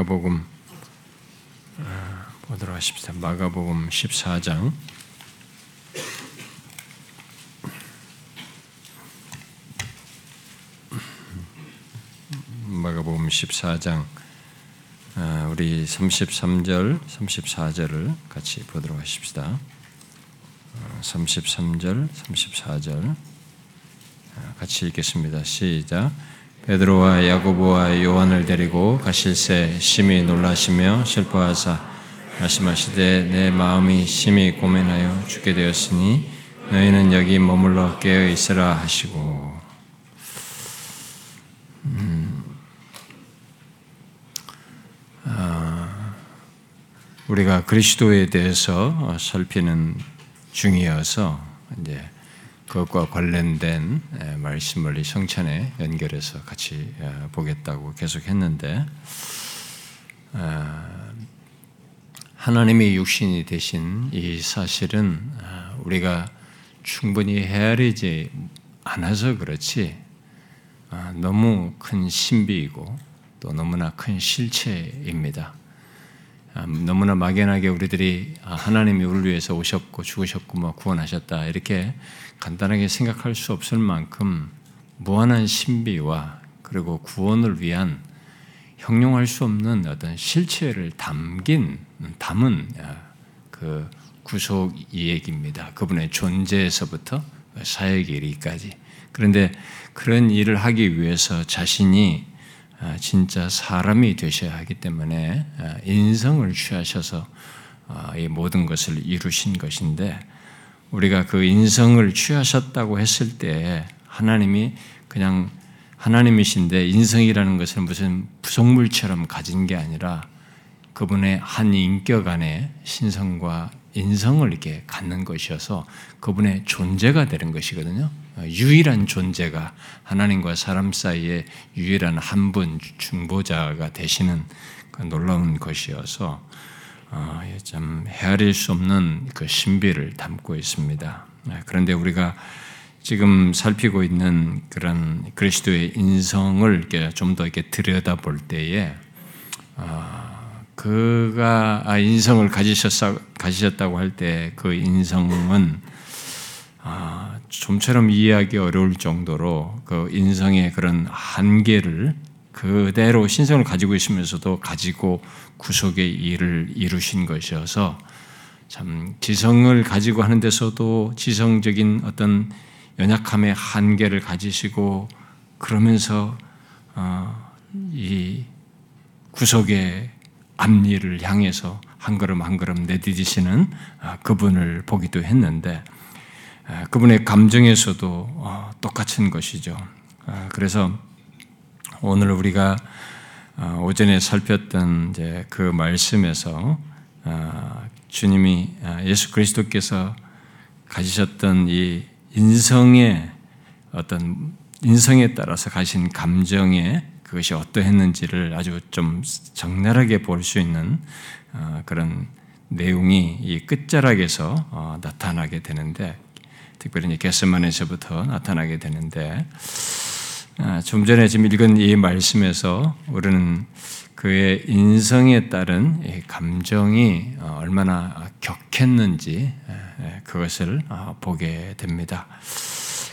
마가복음 아, 보도록 하십시다. 마가복음 14장 마가복음 14장 아, 우리 33절, 34절을 같이 보도록 하십시다. 33절, 34절 같이 읽겠습니다. 시작. 베드로와 야고보와 요한을 데리고 가실새 심히 놀라시며 슬퍼하사 말씀하시되 내 마음이 심히 고민하여 죽게 되었으니 너희는 여기 머물러 깨어 있으라 하시고. 음, 아, 우리가 그리스도에 대해서 살피는 중이어서 이제 그것과 관련된 말씀을 성찬에 연결해서 같이 보겠다고 계속 했는데 하나님의 육신이 되신 이 사실은 우리가 충분히 헤아리지 않아서 그렇지 너무 큰 신비이고 또 너무나 큰 실체입니다. 너무나 막연하게 우리들이 하나님이 우리를 위해서 오셨고 죽으셨고 뭐 구원하셨다 이렇게 간단하게 생각할 수 없을 만큼 무한한 신비와 그리고 구원을 위한 형용할 수 없는 어떤 실체를 담긴 담은 그 구속 이야기입니다. 그분의 존재에서부터 사역에 이르기까지. 그런데 그런 일을 하기 위해서 자신이 진짜 사람이 되셔야 하기 때문에 인성을 취하셔서 이 모든 것을 이루신 것인데 우리가 그 인성을 취하셨다고 했을 때 하나님이 그냥 하나님이신데 인성이라는 것은 무슨 부속물처럼 가진 게 아니라 그분의 한 인격 안에 신성과 인성을 이렇게 갖는 것이어서 그분의 존재가 되는 것이거든요. 유일한 존재가 하나님과 사람 사이에 유일한 한 분 중보자가 되시는 그 놀라운 것이어서 어, 참 헤아릴 수 없는 그 신비를 담고 있습니다. 네, 그런데 우리가 지금 살피고 있는 그런 그리스도의 인성을 좀 더 이렇게 들여다볼 때에 어, 그가 아, 인성을 가지셨다고 할 때 그 인성은 아, 좀처럼 이해하기 어려울 정도로 그 인성의 그런 한계를 그대로 신성을 가지고 있으면서도 가지고 구속의 일을 이루신 것이어서 참 지성을 가지고 하는 데서도 지성적인 어떤 연약함의 한계를 가지시고 그러면서 어, 이 구속의 앞니를 향해서 한 걸음 한 걸음 내디디시는 아, 그분을 보기도 했는데 그분의 감정에서도 어, 똑같은 것이죠. 아, 그래서 오늘 우리가 어, 오전에 살폈던 이제 그 말씀에서 어, 주님이 예수 그리스도께서 가지셨던 이 인성의 어떤 인성에 따라서 가신 감정에 그것이 어떠했는지를 아주 좀 적나라하게 볼 수 있는 그런 내용이 이 끝자락에서 나타나게 되는데 특별히 게스만에서부터 나타나게 되는데 아, 좀 전에 지금 읽은 이 말씀에서 우리는 그의 인성에 따른 감정이 어, 얼마나 격했는지 그것을 어, 보게 됩니다.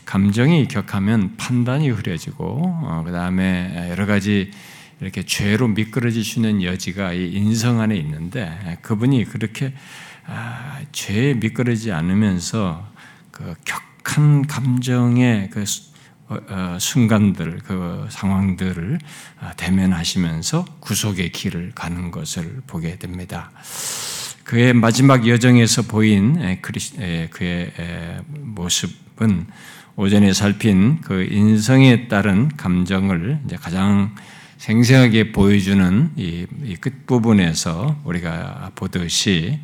감정이 격하면 판단이 흐려지고 어, 그 다음에 여러 가지 이렇게 죄로 있는 여지가 이 인성 안에 있는데 그분이 그렇게 아, 죄에 미끄러지지 않으면서 그 격한 감정의 그 어, 어, 순간들, 그 상황들을 어, 대면하시면서 구속의 길을 가는 것을 보게 됩니다. 그의 마지막 여정에서 보인 그의 모습은 오전에 살핀 그 인성에 따른 감정을 가장 생생하게 보여주는 이 끝부분에서 우리가 보듯이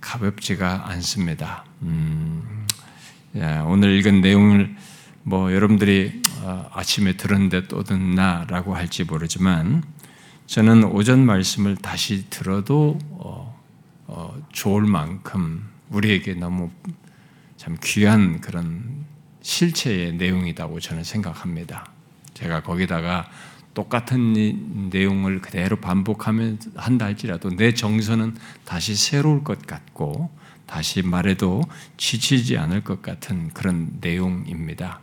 가볍지가 않습니다. 음, 오늘 읽은 내용을 뭐 여러분들이 어, 아침에 들었는데 또 듣나라고 할지 모르지만 저는 오전 말씀을 다시 들어도 어, 어, 좋을 만큼 우리에게 너무 참 귀한 그런 실체의 내용이라고 저는 생각합니다. 제가 거기다가 똑같은 내용을 그대로 반복하면 한다 할지라도 내 정서는 다시 새로울 것 같고 다시 말해도 지치지 않을 것 같은 그런 내용입니다.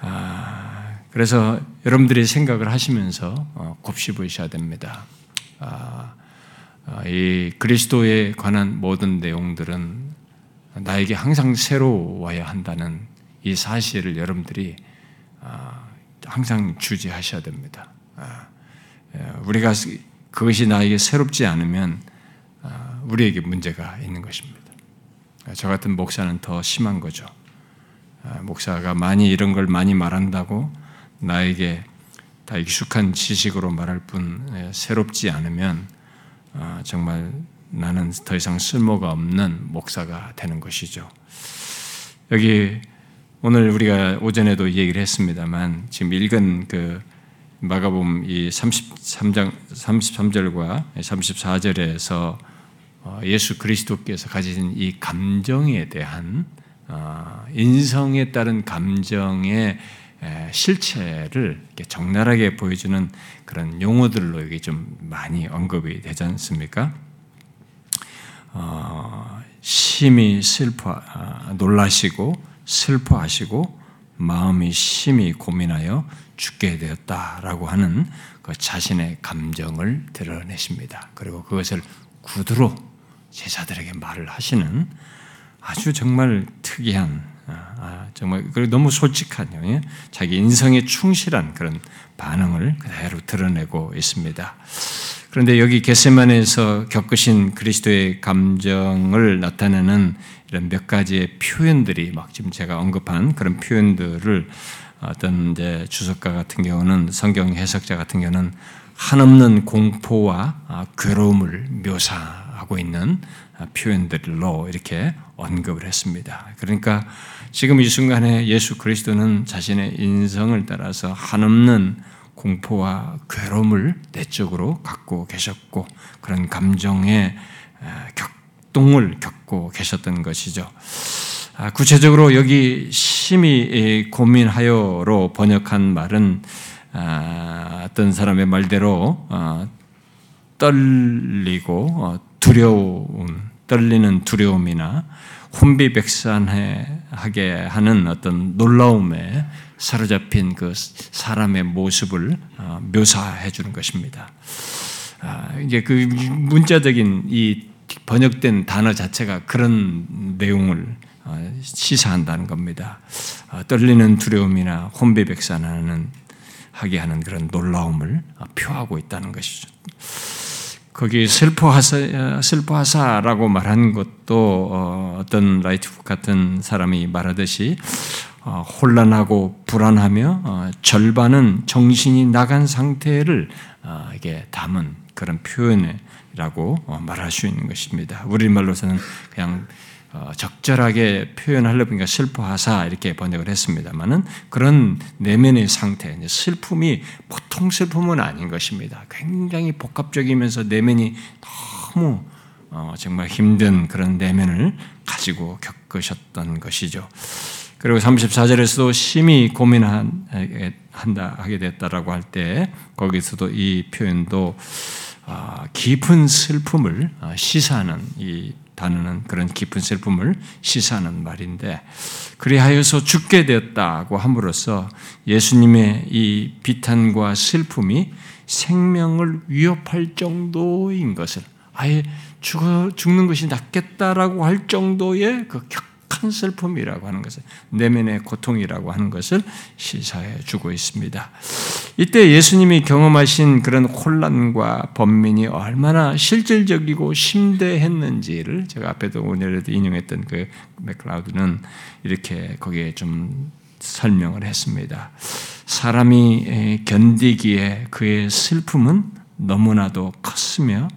아, 그래서 여러분들이 생각을 하시면서 어, 곱씹으셔야 됩니다. 아, 아, 이 그리스도에 관한 모든 내용들은 나에게 항상 새로워야 한다는 이 사실을 여러분들이 아, 항상 주지하셔야 됩니다. 아, 예, 우리가 그것이 나에게 새롭지 않으면 아, 우리에게 문제가 있는 것입니다. 저 같은 목사는 더 심한 거죠. 목사가 많이 이런 걸 많이 말한다고 나에게 다 익숙한 지식으로 말할 뿐 예, 새롭지 않으면 정말 나는 더 이상 쓸모가 없는 목사가 되는 것이죠. 여기 오늘 우리가 오전에도 얘기를 했습니다만 지금 읽은 그 마가복음 이 33장 33절과 34절에서 어, 예수 그리스도께서 가지신 이 감정에 대한 어, 인성에 따른 감정의 실체를 적나라하게 보여주는 그런 용어들로 이게 좀 많이 언급이 되지 않습니까? 어, 심히 슬퍼 놀라시고 슬퍼하시고 마음이 심히 고민하여 죽게 되었다라고 하는 그 자신의 감정을 드러내십니다. 그리고 그것을 구두로 제자들에게 말을 하시는 아주 정말 특이한 아, 아, 정말 그리고 너무 솔직한 예? 자기 인성에 충실한 그런 반응을 그대로 드러내고 있습니다. 그런데 여기 게세만에서 겪으신 그리스도의 감정을 나타내는 이런 몇 가지의 표현들이 막 지금 제가 언급한 그런 표현들을 어떤 이제 주석가 같은 경우는 성경 해석자 같은 경우는 한없는 공포와 아, 괴로움을 묘사 하고 있는 표현들로 이렇게 언급을 했습니다. 그러니까 지금 이 순간에 예수 그리스도는 자신의 인성을 따라서 한없는 공포와 괴로움을 내적으로 갖고 계셨고 그런 감정의 격동을 겪고 계셨던 것이죠. 아, 구체적으로 여기 심히 고민하여로 번역한 말은 아, 어떤 사람의 말대로 어, 떨리고 어, 두려움, 떨리는 두려움이나 혼비백산하게 하는 어떤 놀라움에 사로잡힌 그 사람의 모습을 어, 묘사해 주는 것입니다. 아, 이제 그 문자적인 이 번역된 단어 자체가 그런 내용을 어, 시사한다는 겁니다. 어, 떨리는 두려움이나 혼비백산하는 하게 하는 그런 놀라움을 표하고 있다는 것이죠. 거기 슬퍼하사, 슬퍼하사라고 말한 것도 어떤 라이트 같은 사람이 말하듯이 어, 혼란하고 불안하며 어, 절반은 정신이 나간 상태를 어, 이게 담은 그런 표현이라고 말할 수 있는 것입니다. 우리말로서는 그냥 적절하게 표현하려고 보니까 슬퍼하사 이렇게 번역을 했습니다만은 그런 내면의 상태, 슬픔이 보통 슬픔은 아닌 것입니다. 굉장히 복합적이면서 내면이 너무 정말 힘든 그런 내면을 가지고 겪으셨던 것이죠. 그리고 34절에서도 심히 고민한다 하게 됐다라고 할 때 거기서도 이 표현도 아, 깊은 슬픔을 아, 시사하는 이 단어는 그런 깊은 슬픔을 시사하는 말인데 그리하여서 죽게 되었다고 함으로써 예수님의 이 비탄과 슬픔이 생명을 위협할 정도인 것을 아예 죽어 죽는 것이 낫겠다라고 할 정도의 그 큰 슬픔이라고 하는 것을 내면의 고통이라고 하는 것을 시사해 주고 있습니다. 이때 예수님이 경험하신 그런 혼란과 번민이 얼마나 실질적이고 심대했는지를 제가 앞에도 오늘에도 인용했던 그 맥클라우드는 이렇게 거기에 좀 설명을 했습니다. 사람이 견디기에 그의 슬픔은 너무나도 컸으며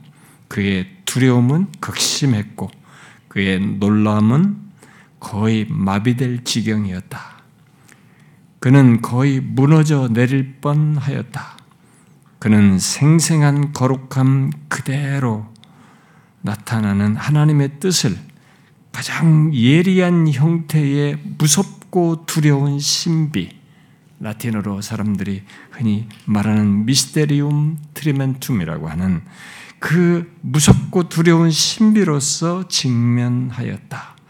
그의 두려움은 극심했고 그의 놀람은 거의 마비될 지경이었다. 그는 거의 무너져 내릴 뻔 하였다. 그는 생생한 거룩함 그대로 나타나는 하나님의 뜻을 가장 예리한 형태의 무섭고 두려운 신비, 라틴어로 사람들이 흔히 말하는 mysterium tremendum이라고 하는 그 무섭고 두려운 신비로서 직면하였다.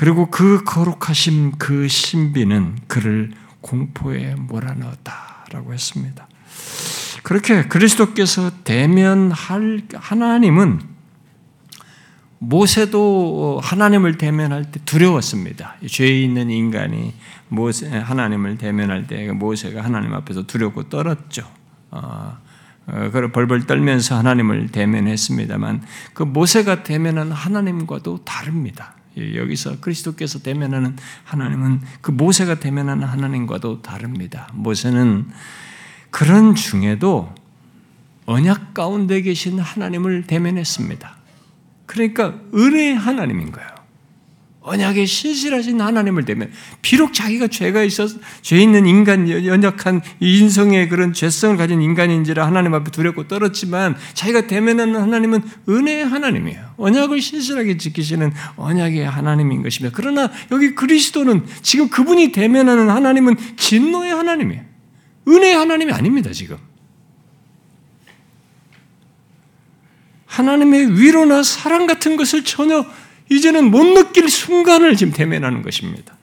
그리고 그 거룩하심 그 신비는 그를 공포에 몰아넣었다라고 했습니다. 그렇게 그리스도께서 대면할 하나님은 모세도 하나님을 대면할 때 두려웠습니다. 죄 있는 인간이 모세 하나님을 대면할 때 모세가 하나님 앞에서 두렵고 떨었죠. 그걸 벌벌 떨면서 하나님을 대면했습니다만 그 모세가 대면한 하나님과도 다릅니다. 여기서 그리스도께서 대면하는 하나님은 그 모세가 대면하는 하나님과도 다릅니다. 모세는 그런 중에도 언약 가운데 계신 하나님을 대면했습니다. 그러니까 은혜의 하나님인 거예요. 언약에 신실하신 하나님을 대면 비록 자기가 죄가 있어서 죄 있는 인간 연약한 인성의 그런 죄성을 가진 인간인지라 하나님 앞에 두렵고 떨었지만 자기가 대면하는 하나님은 은혜의 하나님이에요. 언약을 신실하게 지키시는 언약의 하나님인 것입니다. 그러나 여기 그리스도는 지금 그분이 대면하는 하나님은 진노의 하나님이에요. 은혜의 하나님이 아닙니다, 지금. 하나님의 위로나 사랑 같은 것을 전혀 이제는 못 느낄 순간을 지금 대면하는 것입니다.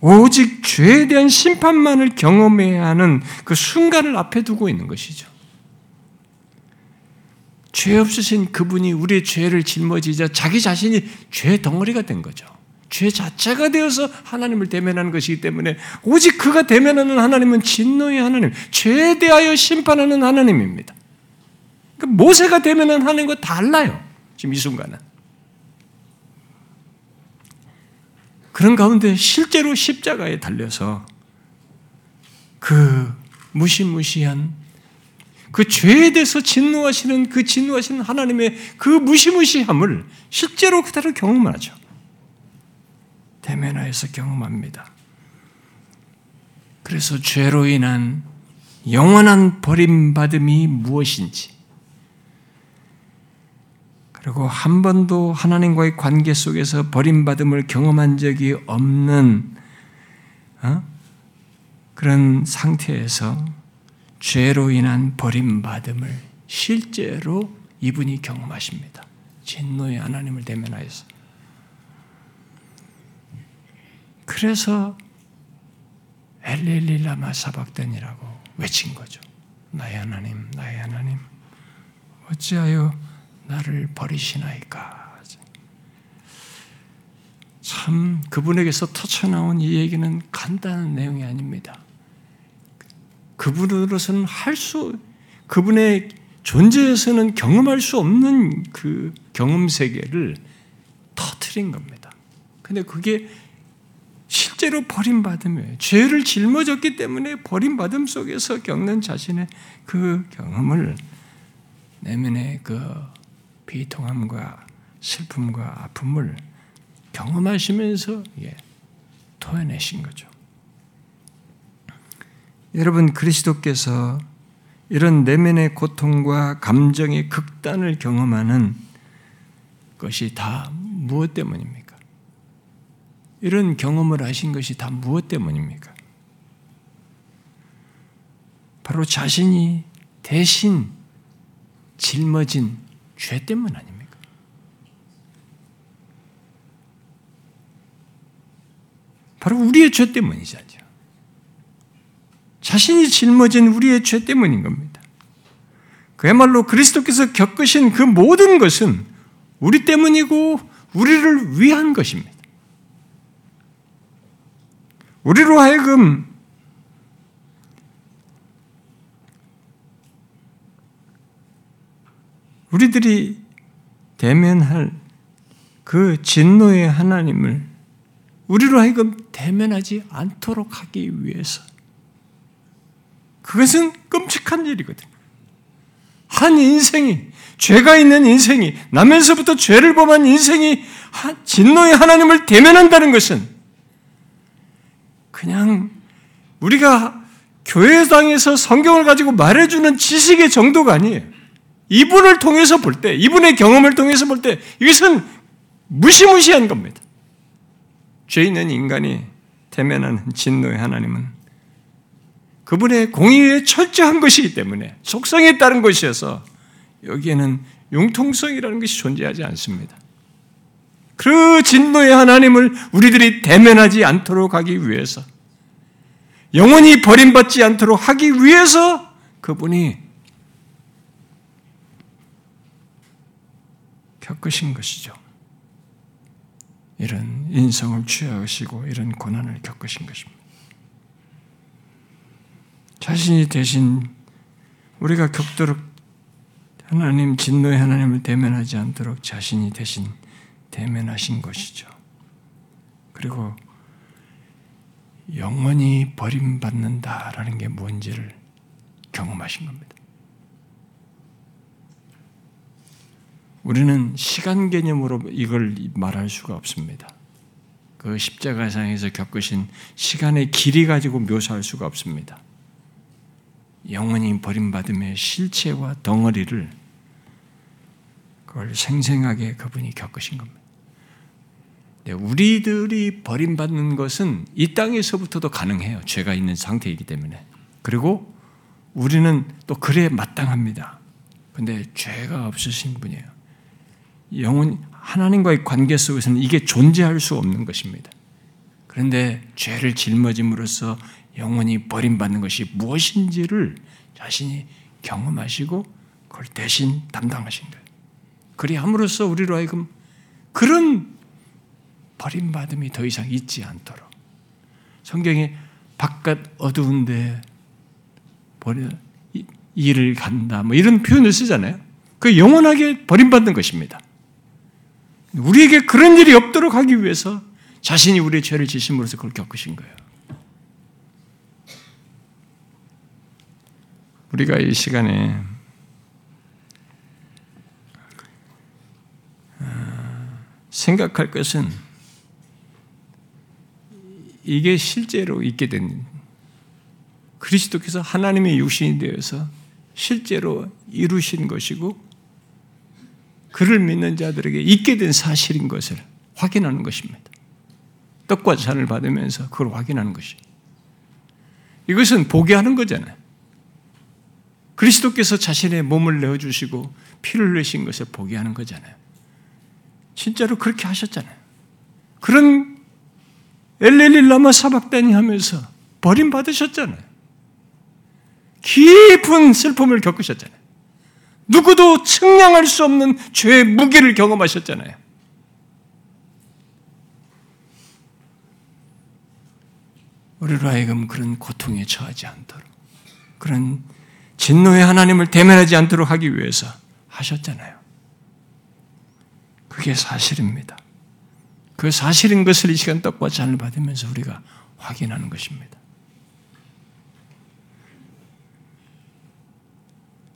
오직 죄에 대한 심판만을 경험해야 하는 그 순간을 앞에 두고 있는 것이죠. 죄 없으신 그분이 우리의 죄를 짊어지자 자기 자신이 죄 덩어리가 된 거죠. 죄 자체가 되어서 하나님을 대면하는 것이기 때문에 오직 그가 대면하는 하나님은 진노의 하나님, 죄에 대하여 심판하는 하나님입니다. 그러니까 모세가 대면하는 하나님과 달라요. 지금 이 순간은. 그런 가운데 실제로 십자가에 달려서 그 무시무시한 그 죄에 대해서 진노하시는 그 진노하시는 하나님의 그 무시무시함을 실제로 그대로 경험하죠. 대면하여서 경험합니다. 그래서 죄로 인한 영원한 버림받음이 무엇인지, 그리고 한 번도 하나님과의 관계 속에서 버림받음을 경험한 적이 없는 어? 그런 상태에서 죄로 인한 버림받음을 실제로 이분이 경험하십니다. 진노의 하나님을 대면하여서. 그래서 엘렐릴라마 사박단이라고 외친 거죠. 나의 하나님, 나의 하나님, 어찌하여 나를 버리시나이까. 참 그분에게서 터쳐나온 이 얘기는 간단한 내용이 아닙니다. 그분으로서는 할 수, 그분의 존재에서는 경험할 수 없는 그 경험 세계를 터트린 겁니다. 근데 그게 실제로 버림받음이에요. 죄를 짊어졌기 때문에 버림받음 속에서 겪는 자신의 그 경험을 내면의 그 비통함과 슬픔과 아픔을 경험하시면서 예, 토해내신 거죠. 여러분 그리스도께서 이런 내면의 고통과 감정의 극단을 경험하는 것이 다 무엇 때문입니까? 이런 경험을 하신 것이 다 무엇 때문입니까? 바로 자신이 대신 짊어진 죄 때문 아닙니까? 바로 우리의 죄 때문이죠. 자신이 짊어진 우리의 죄 때문인 겁니다. 그야말로 그리스도께서 겪으신 그 모든 것은 우리 때문이고 우리를 위한 것입니다. 우리로 하여금 우리들이 대면할 그 진노의 하나님을 우리로 하여금 대면하지 않도록 하기 위해서 그것은 끔찍한 일이거든요. 한 인생이 죄가 있는 인생이 나면서부터 죄를 범한 인생이 진노의 하나님을 대면한다는 것은 그냥 우리가 교회당에서 성경을 가지고 말해주는 지식의 정도가 아니에요. 이분을 통해서 볼 때, 이분의 경험을 통해서 볼 때, 이것은 무시무시한 겁니다. 죄 있는 인간이 대면하는 진노의 하나님은 그분의 공의에 철저한 것이기 때문에 속성에 따른 것이어서 여기에는 융통성이라는 것이 존재하지 않습니다. 그 진노의 하나님을 우리들이 대면하지 않도록 하기 위해서 영원히 버림받지 않도록 하기 위해서 그분이 겪으신 것이죠. 이런 인성을 취하시고 이런 고난을 겪으신 것입니다. 자신이 대신 우리가 겪도록 하나님 진노의 하나님을 대면하지 않도록 자신이 대신 대면하신 것이죠. 그리고 영원히 버림받는다라는 게 뭔지를 경험하신 겁니다. 우리는 시간 개념으로 이걸 말할 수가 없습니다. 그 십자가상에서 겪으신 시간의 길이 가지고 묘사할 수가 없습니다. 영원히 버림받음의 실체와 덩어리를 그걸 생생하게 그분이 겪으신 겁니다. 네, 우리들이 버림받는 것은 이 땅에서부터도 가능해요. 죄가 있는 상태이기 때문에. 그리고 우리는 또 그래 마땅합니다. 근데 죄가 없으신 분이에요. 영혼 하나님과의 관계 속에서는 이게 존재할 수 없는 것입니다. 그런데 죄를 짊어짐으로써 영원히 버림받는 것이 무엇인지를 자신이 경험하시고 그걸 대신 담당하신 거예요. 그리 함으로써 우리로 하여금 그런 버림받음이 더 이상 있지 않도록 성경에 바깥 어두운데 버려 일을 간다 뭐 이런 표현을 쓰잖아요. 그 영원하게 버림받는 것입니다. 우리에게 그런 일이 없도록 하기 위해서 자신이 우리의 죄를 지심으로써 그걸 겪으신 거예요. 우리가 이 시간에 어, 생각할 것은 이게 실제로 있게 된 그리스도께서 하나님의 육신이 되어서 실제로 이루신 것이고 그를 믿는 자들에게 있게 된 사실인 것을 확인하는 것입니다. 떡과 잔을 받으면서 그걸 확인하는 것이. 이것은 보게 하는 거잖아요. 그리스도께서 자신의 몸을 내어주시고 피를 내신 것을 보게 하는 거잖아요. 진짜로 그렇게 하셨잖아요. 그런 엘렐릴라마 사박단이 하면서 버림받으셨잖아요. 깊은 슬픔을 겪으셨잖아요. 누구도 측량할 수 없는 죄의 무게를 경험하셨잖아요. 우리로 하여금 그런 고통에 처하지 않도록, 그런 진노의 하나님을 대면하지 않도록 하기 위해서 하셨잖아요. 그게 사실입니다. 그 사실인 것을 이 시간 떡과 잔을 받으면서 우리가 확인하는 것입니다.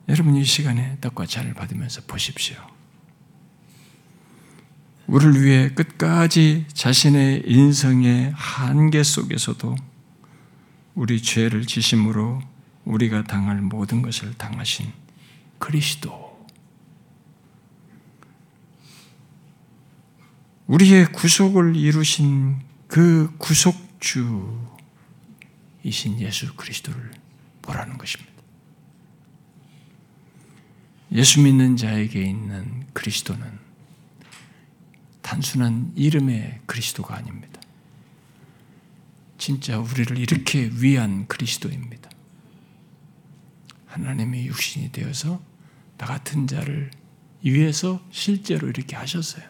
여러분 이 시간에 떡과 잔을 받으면서 보십시오. 우리를 위해 끝까지 자신의 인성의 한계 속에서도 우리 죄를 지심으로 우리가 당할 모든 것을 당하신 그리스도. 우리의 구속을 이루신 그 구속주이신 예수 그리스도를 보라는 것입니다. 예수 믿는 자에게 있는 그리스도는 단순한 이름의 그리스도가 아닙니다. 진짜 우리를 이렇게 위한 그리스도입니다. 하나님의 육신이 되어서 나 같은 자를 위해서 실제로 이렇게 하셨어요.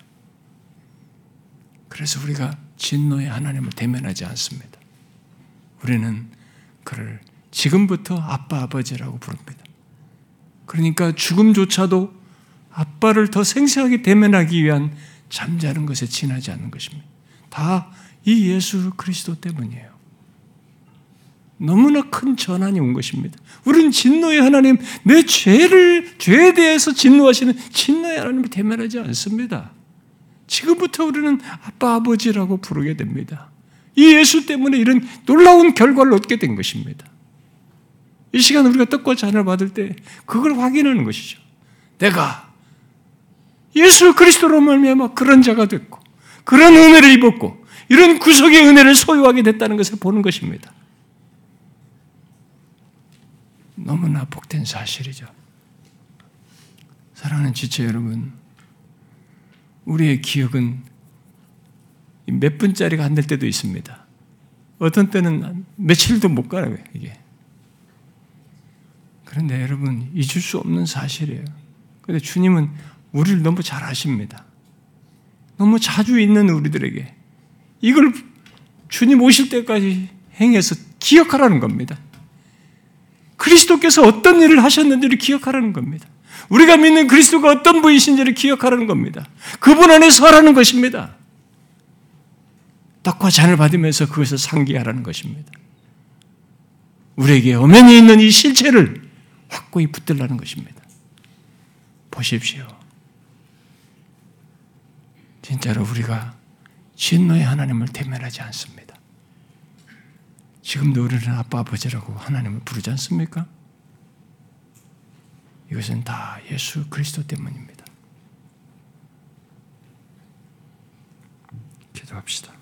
그래서 우리가 진노의 하나님을 대면하지 않습니다. 우리는 그를 지금부터 아빠 아버지라고 부릅니다. 그러니까 죽음조차도 아빠를 더 생생하게 대면하기 위한 잠자는 것에 지나지 않는 것입니다. 다 이 예수 그리스도 때문이에요. 너무나 큰 전환이 온 것입니다. 우리는 진노의 하나님, 내 죄를, 죄에 대해서 진노하시는 진노의 하나님을 대면하지 않습니다. 지금부터 우리는 아빠, 아버지라고 부르게 됩니다. 이 예수 때문에 이런 놀라운 결과를 얻게 된 것입니다. 이 시간 우리가 떡과 잔을 받을 때 그걸 확인하는 것이죠. 내가 예수 그리스도로 말미암아 그런 자가 됐고 그런 은혜를 입었고 이런 구속의 은혜를 소유하게 됐다는 것을 보는 것입니다. 너무나 복된 사실이죠. 사랑하는 지체 여러분, 우리의 기억은 몇 분짜리가 안 될 때도 있습니다. 어떤 때는 며칠도 못 가요, 이게. 그런데 여러분, 잊을 수 없는 사실이에요. 근데 주님은 우리를 너무 잘 아십니다. 너무 자주 있는 우리들에게 이걸 주님 오실 때까지 행해서 기억하라는 겁니다. 그리스도께서 어떤 일을 하셨는지를 기억하라는 겁니다. 우리가 믿는 그리스도가 어떤 분이신지를 기억하라는 겁니다. 그분 안에 서라는 것입니다. 떡과 잔을 받으면서 그것을 상기하라는 것입니다. 우리에게 엄연히 있는 이 실체를 확고히 붙들라는 것입니다. 보십시오. 진짜로 우리가 진노의 하나님을 대면하지 않습니다. 지금도 우리는 아빠 아버지라고 하나님을 부르지 않습니까? 이것은 다 예수 그리스도 때문입니다. 기도합시다.